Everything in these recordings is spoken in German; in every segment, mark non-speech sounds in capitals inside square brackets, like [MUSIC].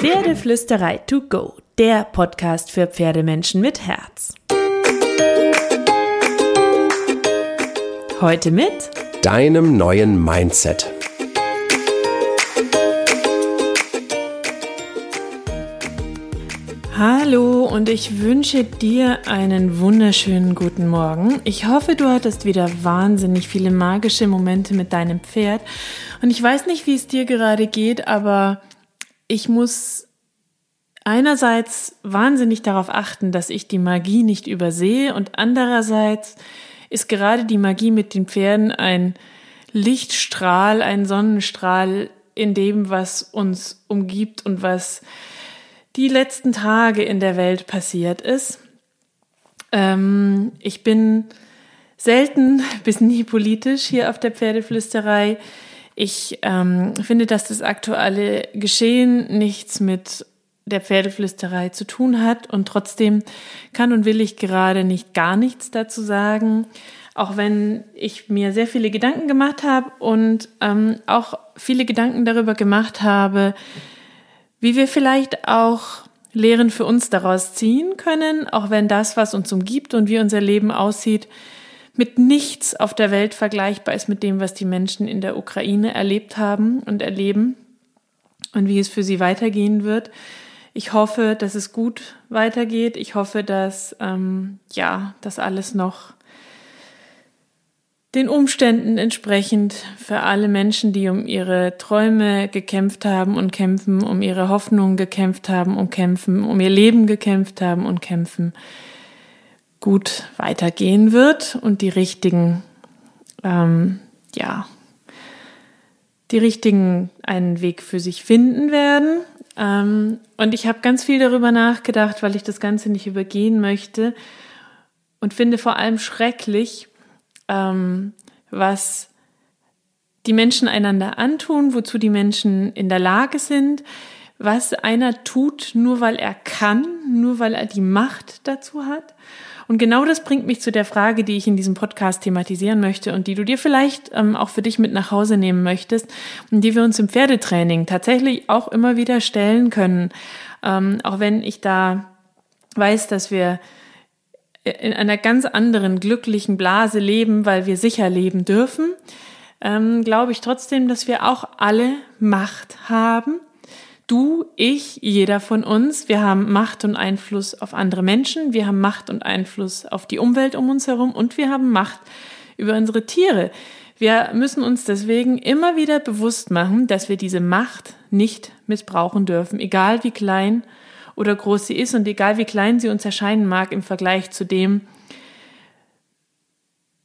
Pferdeflüsterei to go, der Podcast für Pferdemenschen mit Herz. Heute mit deinem neuen Mindset. Hallo und ich wünsche dir einen wunderschönen guten Morgen. Ich hoffe, du hattest wieder wahnsinnig viele magische Momente mit deinem Pferd. Und ich weiß nicht, wie es dir gerade geht, aber ich muss einerseits wahnsinnig darauf achten, dass ich die Magie nicht übersehe und andererseits ist gerade die Magie mit den Pferden ein Lichtstrahl, ein Sonnenstrahl in dem, was uns umgibt und was die letzten Tage in der Welt passiert ist. Ähm, ich bin selten [LAUGHS] bis nie politisch hier auf der Pferdeflüsterei. Ich ähm, finde, dass das aktuelle Geschehen nichts mit der Pferdeflüsterei zu tun hat. Und trotzdem kann und will ich gerade nicht gar nichts dazu sagen, auch wenn ich mir sehr viele Gedanken gemacht habe und ähm, auch viele Gedanken darüber gemacht habe, wie wir vielleicht auch Lehren für uns daraus ziehen können, auch wenn das, was uns umgibt und wie unser Leben aussieht, mit nichts auf der Welt vergleichbar ist mit dem, was die Menschen in der Ukraine erlebt haben und erleben und wie es für sie weitergehen wird. Ich hoffe, dass es gut weitergeht. Ich hoffe, dass ähm, ja, das alles noch den Umständen entsprechend für alle Menschen, die um ihre Träume gekämpft haben und kämpfen, um ihre Hoffnungen gekämpft haben und kämpfen, um ihr Leben gekämpft haben und kämpfen, gut weitergehen wird und die richtigen, ähm, ja, die richtigen einen Weg für sich finden werden. Ähm, und ich habe ganz viel darüber nachgedacht, weil ich das Ganze nicht übergehen möchte und finde vor allem schrecklich, ähm, was die Menschen einander antun, wozu die Menschen in der Lage sind, was einer tut, nur weil er kann, nur weil er die Macht dazu hat. Und genau das bringt mich zu der Frage, die ich in diesem Podcast thematisieren möchte und die du dir vielleicht ähm, auch für dich mit nach Hause nehmen möchtest und die wir uns im Pferdetraining tatsächlich auch immer wieder stellen können. Ähm, auch wenn ich da weiß, dass wir in einer ganz anderen glücklichen Blase leben, weil wir sicher leben dürfen, ähm, glaube ich trotzdem, dass wir auch alle Macht haben. Du, ich, jeder von uns. Wir haben Macht und Einfluss auf andere Menschen. Wir haben Macht und Einfluss auf die Umwelt um uns herum und wir haben Macht über unsere Tiere. Wir müssen uns deswegen immer wieder bewusst machen, dass wir diese Macht nicht missbrauchen dürfen, egal wie klein oder groß sie ist und egal wie klein sie uns erscheinen mag im Vergleich zu dem,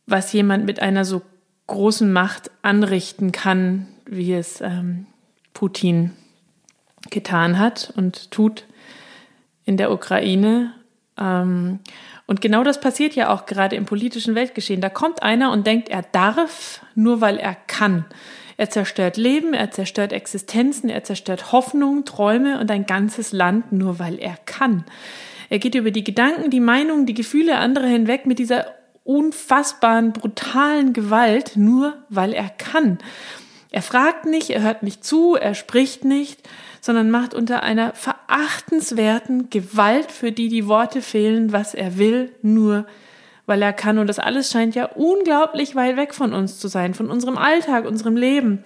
was jemand mit einer so großen Macht anrichten kann, wie es ähm, Putin getan hat und tut in der Ukraine. Ähm, und genau das passiert ja auch gerade im politischen Weltgeschehen. Da kommt einer und denkt, er darf, nur weil er kann. Er zerstört Leben, er zerstört Existenzen, er zerstört Hoffnungen, Träume und ein ganzes Land nur weil er kann. Er geht über die Gedanken, die Meinungen, die Gefühle anderer hinweg mit dieser unfassbaren, brutalen Gewalt, nur weil er kann. Er fragt nicht, er hört nicht zu, er spricht nicht, sondern macht unter einer verachtenswerten Gewalt, für die die Worte fehlen, was er will, nur weil er kann. Und das alles scheint ja unglaublich weit weg von uns zu sein, von unserem Alltag, unserem Leben.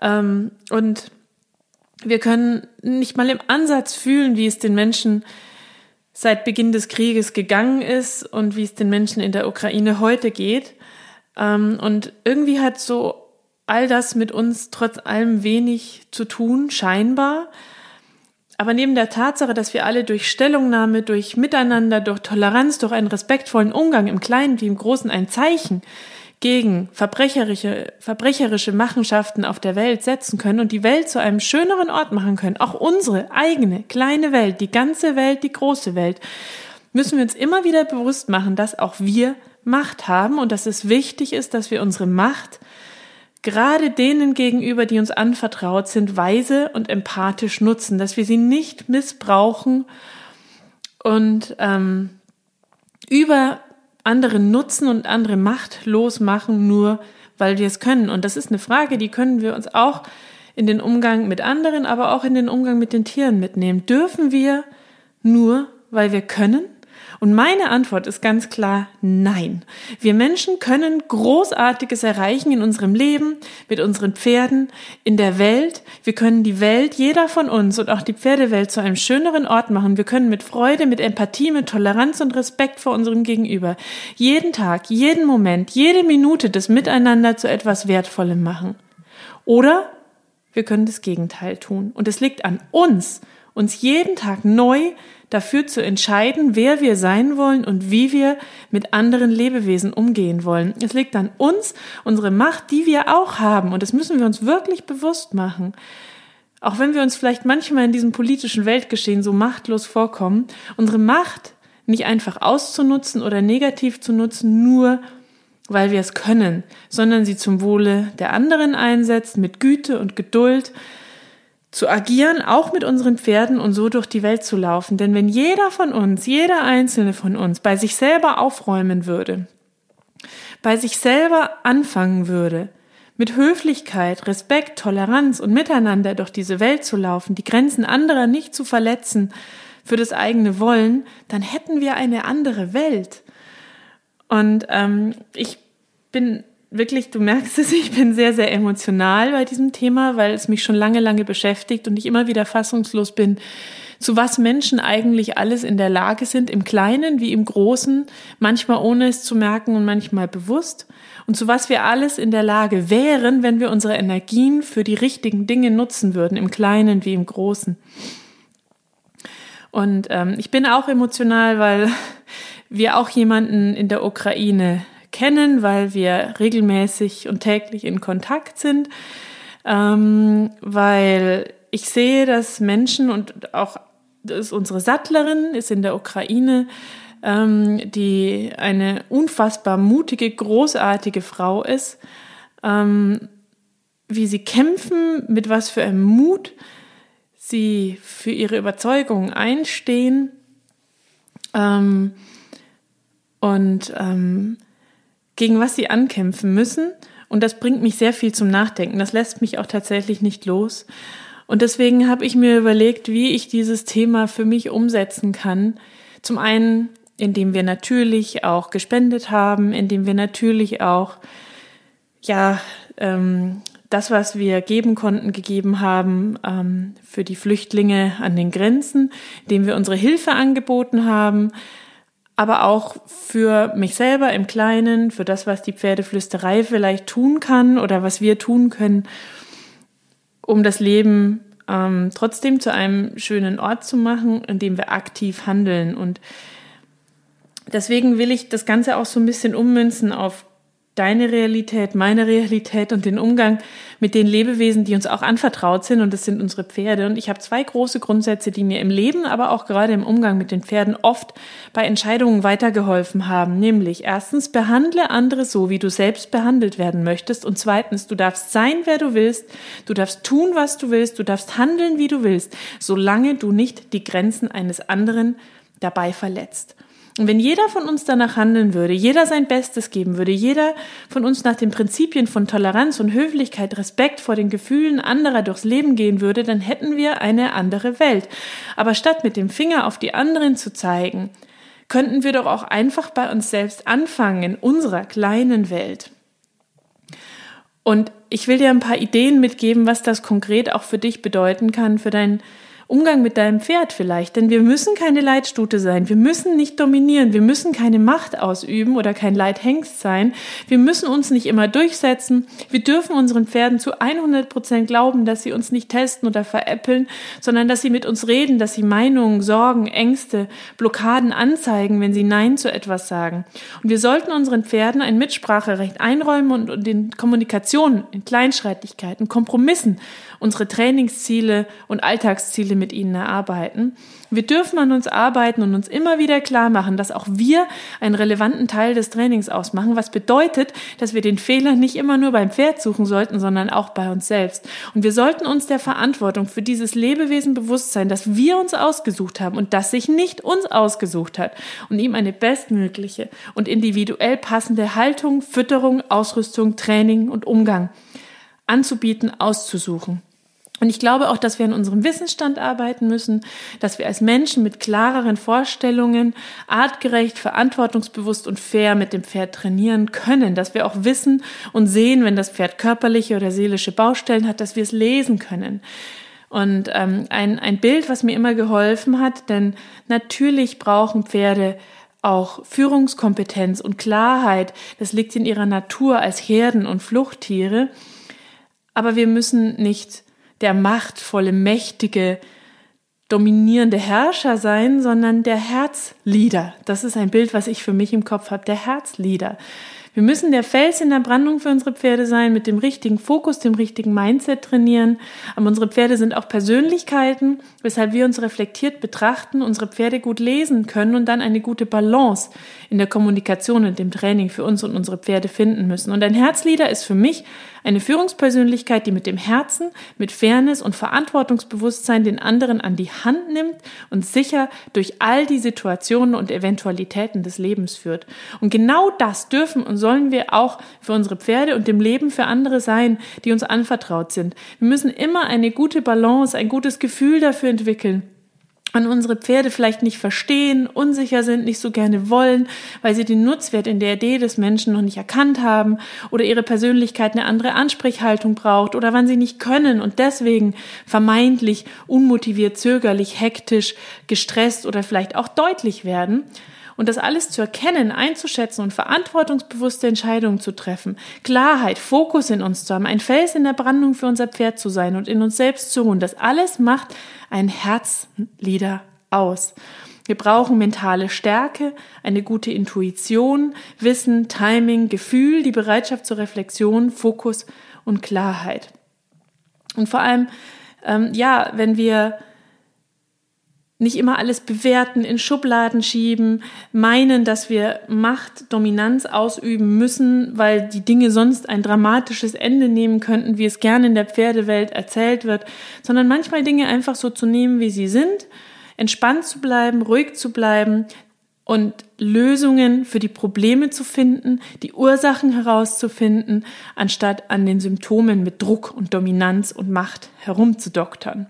Ähm, und wir können nicht mal im Ansatz fühlen, wie es den Menschen seit Beginn des Krieges gegangen ist und wie es den Menschen in der Ukraine heute geht. Ähm, und irgendwie hat so all das mit uns trotz allem wenig zu tun, scheinbar. Aber neben der Tatsache, dass wir alle durch Stellungnahme, durch Miteinander, durch Toleranz, durch einen respektvollen Umgang im Kleinen wie im Großen ein Zeichen gegen verbrecherische, verbrecherische Machenschaften auf der Welt setzen können und die Welt zu einem schöneren Ort machen können, auch unsere eigene kleine Welt, die ganze Welt, die große Welt, müssen wir uns immer wieder bewusst machen, dass auch wir Macht haben und dass es wichtig ist, dass wir unsere Macht gerade denen gegenüber, die uns anvertraut sind, weise und empathisch nutzen, dass wir sie nicht missbrauchen und ähm, über andere nutzen und andere machtlos machen, nur weil wir es können. Und das ist eine Frage, die können wir uns auch in den Umgang mit anderen, aber auch in den Umgang mit den Tieren mitnehmen. Dürfen wir nur, weil wir können? Und meine Antwort ist ganz klar nein. Wir Menschen können Großartiges erreichen in unserem Leben, mit unseren Pferden, in der Welt. Wir können die Welt, jeder von uns und auch die Pferdewelt zu einem schöneren Ort machen. Wir können mit Freude, mit Empathie, mit Toleranz und Respekt vor unserem Gegenüber jeden Tag, jeden Moment, jede Minute des Miteinander zu etwas Wertvollem machen. Oder wir können das Gegenteil tun. Und es liegt an uns, uns jeden Tag neu dafür zu entscheiden, wer wir sein wollen und wie wir mit anderen Lebewesen umgehen wollen. Es liegt an uns, unsere Macht, die wir auch haben. Und das müssen wir uns wirklich bewusst machen. Auch wenn wir uns vielleicht manchmal in diesem politischen Weltgeschehen so machtlos vorkommen, unsere Macht nicht einfach auszunutzen oder negativ zu nutzen, nur weil wir es können, sondern sie zum Wohle der anderen einsetzen, mit Güte und Geduld, zu agieren, auch mit unseren Pferden und so durch die Welt zu laufen. Denn wenn jeder von uns, jeder einzelne von uns bei sich selber aufräumen würde, bei sich selber anfangen würde, mit Höflichkeit, Respekt, Toleranz und Miteinander durch diese Welt zu laufen, die Grenzen anderer nicht zu verletzen für das eigene Wollen, dann hätten wir eine andere Welt. Und ähm, ich bin wirklich, du merkst es, [LAUGHS] ich bin sehr, sehr emotional bei diesem Thema, weil es mich schon lange, lange beschäftigt und ich immer wieder fassungslos bin, zu was Menschen eigentlich alles in der Lage sind, im Kleinen wie im Großen, manchmal ohne es zu merken und manchmal bewusst. Und zu was wir alles in der Lage wären, wenn wir unsere Energien für die richtigen Dinge nutzen würden, im Kleinen wie im Großen. Und ähm, ich bin auch emotional, weil [LAUGHS] wir auch jemanden in der Ukraine kennen, weil wir regelmäßig und täglich in Kontakt sind, ähm, weil ich sehe, dass Menschen und auch unsere Sattlerin ist in der Ukraine, ähm, die eine unfassbar mutige, großartige Frau ist, ähm, wie sie kämpfen, mit was für einem Mut sie für ihre Überzeugungen einstehen. Ähm, und ähm, gegen was sie ankämpfen müssen. Und das bringt mich sehr viel zum Nachdenken. Das lässt mich auch tatsächlich nicht los. Und deswegen habe ich mir überlegt, wie ich dieses Thema für mich umsetzen kann. Zum einen, indem wir natürlich auch gespendet haben, indem wir natürlich auch, ja, ähm, das, was wir geben konnten, gegeben haben ähm, für die Flüchtlinge an den Grenzen, indem wir unsere Hilfe angeboten haben, aber auch für mich selber im Kleinen, für das, was die Pferdeflüsterei vielleicht tun kann oder was wir tun können, um das Leben ähm, trotzdem zu einem schönen Ort zu machen, in dem wir aktiv handeln. Und deswegen will ich das Ganze auch so ein bisschen ummünzen auf deine Realität, meine Realität und den Umgang mit den Lebewesen, die uns auch anvertraut sind. Und das sind unsere Pferde. Und ich habe zwei große Grundsätze, die mir im Leben, aber auch gerade im Umgang mit den Pferden oft bei Entscheidungen weitergeholfen haben. Nämlich erstens, behandle andere so, wie du selbst behandelt werden möchtest. Und zweitens, du darfst sein, wer du willst. Du darfst tun, was du willst. Du darfst handeln, wie du willst, solange du nicht die Grenzen eines anderen dabei verletzt. Und wenn jeder von uns danach handeln würde, jeder sein Bestes geben würde, jeder von uns nach den Prinzipien von Toleranz und Höflichkeit, Respekt vor den Gefühlen anderer durchs Leben gehen würde, dann hätten wir eine andere Welt. Aber statt mit dem Finger auf die anderen zu zeigen, könnten wir doch auch einfach bei uns selbst anfangen in unserer kleinen Welt. Und ich will dir ein paar Ideen mitgeben, was das konkret auch für dich bedeuten kann, für dein Umgang mit deinem Pferd vielleicht, denn wir müssen keine Leitstute sein, wir müssen nicht dominieren, wir müssen keine Macht ausüben oder kein Leithengst sein, wir müssen uns nicht immer durchsetzen, wir dürfen unseren Pferden zu 100 Prozent glauben, dass sie uns nicht testen oder veräppeln, sondern dass sie mit uns reden, dass sie Meinungen, Sorgen, Ängste, Blockaden anzeigen, wenn sie Nein zu etwas sagen. Und wir sollten unseren Pferden ein Mitspracherecht einräumen und, in Kommunikation, in Kleinschreitigkeiten, Kompromissen unsere Trainingsziele und Alltagsziele mit ihnen erarbeiten. Wir dürfen an uns arbeiten und uns immer wieder klar machen, dass auch wir einen relevanten Teil des Trainings ausmachen, was bedeutet, dass wir den Fehler nicht immer nur beim Pferd suchen sollten, sondern auch bei uns selbst. Und wir sollten uns der Verantwortung für dieses Lebewesen bewusst sein, dass wir uns ausgesucht haben und das sich nicht uns ausgesucht hat und ihm eine bestmögliche und individuell passende Haltung, Fütterung, Ausrüstung, Training und Umgang anzubieten, auszusuchen. Und ich glaube auch, dass wir an unserem Wissensstand arbeiten müssen, dass wir als Menschen mit klareren Vorstellungen, artgerecht, verantwortungsbewusst und fair mit dem Pferd trainieren können, dass wir auch wissen und sehen, wenn das Pferd körperliche oder seelische Baustellen hat, dass wir es lesen können. Und ähm, ein, ein Bild, was mir immer geholfen hat, denn natürlich brauchen Pferde auch Führungskompetenz und Klarheit. Das liegt in ihrer Natur als Herden- und Fluchttiere. Aber wir müssen nicht der machtvolle, mächtige, dominierende Herrscher sein, sondern der Herzleader. Das ist ein Bild, was ich für mich im Kopf habe, der Herzleader. Wir müssen der Fels in der Brandung für unsere Pferde sein, mit dem richtigen Fokus, dem richtigen Mindset trainieren. Aber unsere Pferde sind auch Persönlichkeiten, weshalb wir uns reflektiert betrachten, unsere Pferde gut lesen können und dann eine gute Balance in der Kommunikation und dem Training für uns und unsere Pferde finden müssen. Und ein Herzleader ist für mich eine Führungspersönlichkeit, die mit dem Herzen, mit Fairness und Verantwortungsbewusstsein den anderen an die Hand nimmt und sicher durch all die Situationen und Eventualitäten des Lebens führt. Und genau das dürfen und sollen wir auch für unsere Pferde und dem Leben für andere sein, die uns anvertraut sind. Wir müssen immer eine gute Balance, ein gutes Gefühl dafür entwickeln an unsere Pferde vielleicht nicht verstehen, unsicher sind, nicht so gerne wollen, weil sie den Nutzwert in der Idee des Menschen noch nicht erkannt haben oder ihre Persönlichkeit eine andere Ansprechhaltung braucht oder wann sie nicht können und deswegen vermeintlich unmotiviert, zögerlich, hektisch, gestresst oder vielleicht auch deutlich werden. Und das alles zu erkennen, einzuschätzen und verantwortungsbewusste Entscheidungen zu treffen, Klarheit, Fokus in uns zu haben, ein Fels in der Brandung für unser Pferd zu sein und in uns selbst zu ruhen, das alles macht ein Herzlieder aus. Wir brauchen mentale Stärke, eine gute Intuition, Wissen, Timing, Gefühl, die Bereitschaft zur Reflexion, Fokus und Klarheit. Und vor allem, ähm, ja, wenn wir nicht immer alles bewerten, in Schubladen schieben, meinen, dass wir Macht, Dominanz ausüben müssen, weil die Dinge sonst ein dramatisches Ende nehmen könnten, wie es gerne in der Pferdewelt erzählt wird, sondern manchmal Dinge einfach so zu nehmen, wie sie sind, entspannt zu bleiben, ruhig zu bleiben und Lösungen für die Probleme zu finden, die Ursachen herauszufinden, anstatt an den Symptomen mit Druck und Dominanz und Macht herumzudoktern.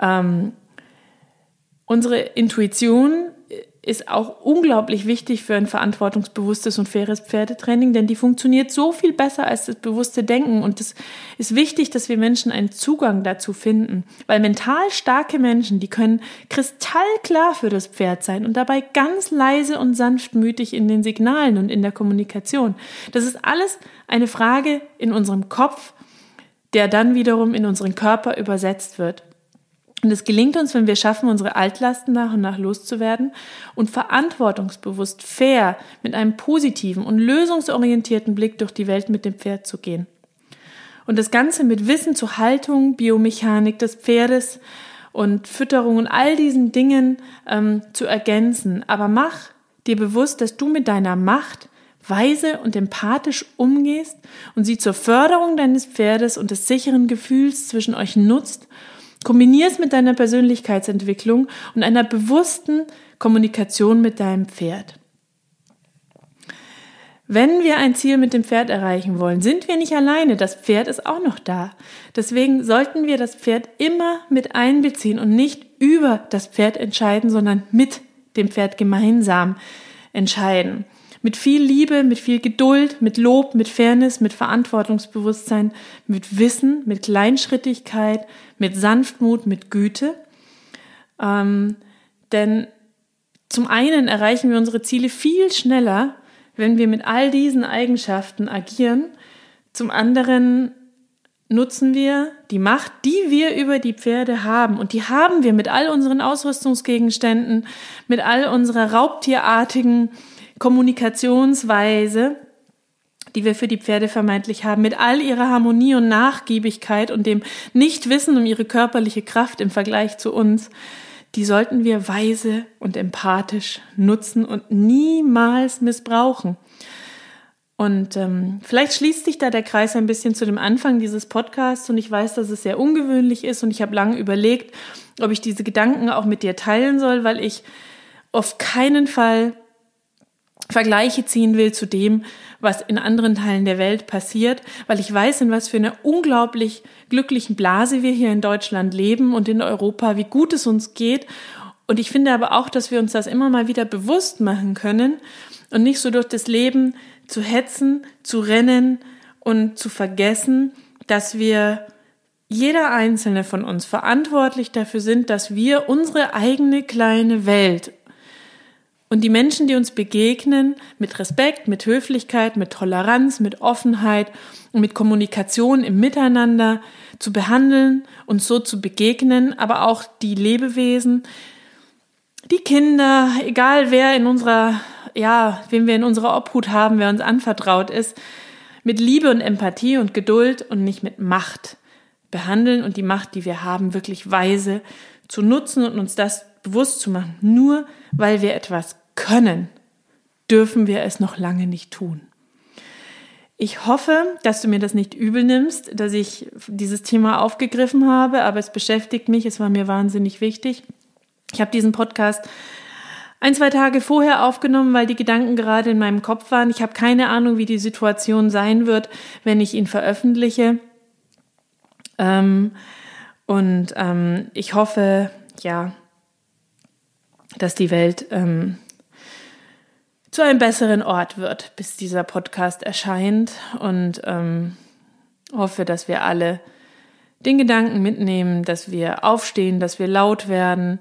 Ähm, Unsere Intuition ist auch unglaublich wichtig für ein verantwortungsbewusstes und faires Pferdetraining, denn die funktioniert so viel besser als das bewusste Denken. Und es ist wichtig, dass wir Menschen einen Zugang dazu finden, weil mental starke Menschen, die können kristallklar für das Pferd sein und dabei ganz leise und sanftmütig in den Signalen und in der Kommunikation. Das ist alles eine Frage in unserem Kopf, der dann wiederum in unseren Körper übersetzt wird. Und es gelingt uns, wenn wir schaffen, unsere Altlasten nach und nach loszuwerden und verantwortungsbewusst, fair, mit einem positiven und lösungsorientierten Blick durch die Welt mit dem Pferd zu gehen. Und das Ganze mit Wissen zur Haltung, Biomechanik des Pferdes und Fütterung und all diesen Dingen ähm, zu ergänzen. Aber mach dir bewusst, dass du mit deiner Macht weise und empathisch umgehst und sie zur Förderung deines Pferdes und des sicheren Gefühls zwischen euch nutzt Kombinier es mit deiner Persönlichkeitsentwicklung und einer bewussten Kommunikation mit deinem Pferd. Wenn wir ein Ziel mit dem Pferd erreichen wollen, sind wir nicht alleine. Das Pferd ist auch noch da. Deswegen sollten wir das Pferd immer mit einbeziehen und nicht über das Pferd entscheiden, sondern mit dem Pferd gemeinsam entscheiden mit viel Liebe, mit viel Geduld, mit Lob, mit Fairness, mit Verantwortungsbewusstsein, mit Wissen, mit Kleinschrittigkeit, mit Sanftmut, mit Güte. Ähm, denn zum einen erreichen wir unsere Ziele viel schneller, wenn wir mit all diesen Eigenschaften agieren. Zum anderen nutzen wir die Macht, die wir über die Pferde haben. Und die haben wir mit all unseren Ausrüstungsgegenständen, mit all unserer raubtierartigen Kommunikationsweise, die wir für die Pferde vermeintlich haben, mit all ihrer Harmonie und Nachgiebigkeit und dem Nichtwissen um ihre körperliche Kraft im Vergleich zu uns, die sollten wir weise und empathisch nutzen und niemals missbrauchen. Und ähm, vielleicht schließt sich da der Kreis ein bisschen zu dem Anfang dieses Podcasts und ich weiß, dass es sehr ungewöhnlich ist und ich habe lange überlegt, ob ich diese Gedanken auch mit dir teilen soll, weil ich auf keinen Fall Vergleiche ziehen will zu dem, was in anderen Teilen der Welt passiert, weil ich weiß, in was für einer unglaublich glücklichen Blase wir hier in Deutschland leben und in Europa, wie gut es uns geht. Und ich finde aber auch, dass wir uns das immer mal wieder bewusst machen können und nicht so durch das Leben zu hetzen, zu rennen und zu vergessen, dass wir jeder einzelne von uns verantwortlich dafür sind, dass wir unsere eigene kleine Welt und die Menschen, die uns begegnen, mit Respekt, mit Höflichkeit, mit Toleranz, mit Offenheit und mit Kommunikation im Miteinander zu behandeln und so zu begegnen, aber auch die Lebewesen, die Kinder, egal wer in unserer, ja, wen wir in unserer Obhut haben, wer uns anvertraut ist, mit Liebe und Empathie und Geduld und nicht mit Macht behandeln und die Macht, die wir haben, wirklich weise zu nutzen und uns das bewusst zu machen. Nur weil wir etwas können, dürfen wir es noch lange nicht tun. Ich hoffe, dass du mir das nicht übel nimmst, dass ich dieses Thema aufgegriffen habe, aber es beschäftigt mich, es war mir wahnsinnig wichtig. Ich habe diesen Podcast ein, zwei Tage vorher aufgenommen, weil die Gedanken gerade in meinem Kopf waren. Ich habe keine Ahnung, wie die Situation sein wird, wenn ich ihn veröffentliche. Ähm, und ähm, ich hoffe, ja, dass die Welt ähm, zu einem besseren Ort wird, bis dieser Podcast erscheint. Und ähm, hoffe, dass wir alle den Gedanken mitnehmen, dass wir aufstehen, dass wir laut werden,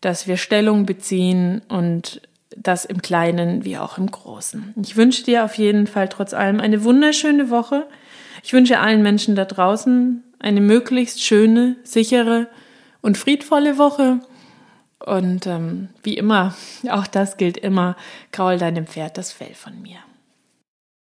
dass wir Stellung beziehen und das im Kleinen wie auch im Großen. Ich wünsche dir auf jeden Fall trotz allem eine wunderschöne Woche. Ich wünsche allen Menschen da draußen eine möglichst schöne, sichere und friedvolle Woche. Und ähm, wie immer, [LAUGHS] auch das gilt immer, kraul deinem Pferd das Fell von mir.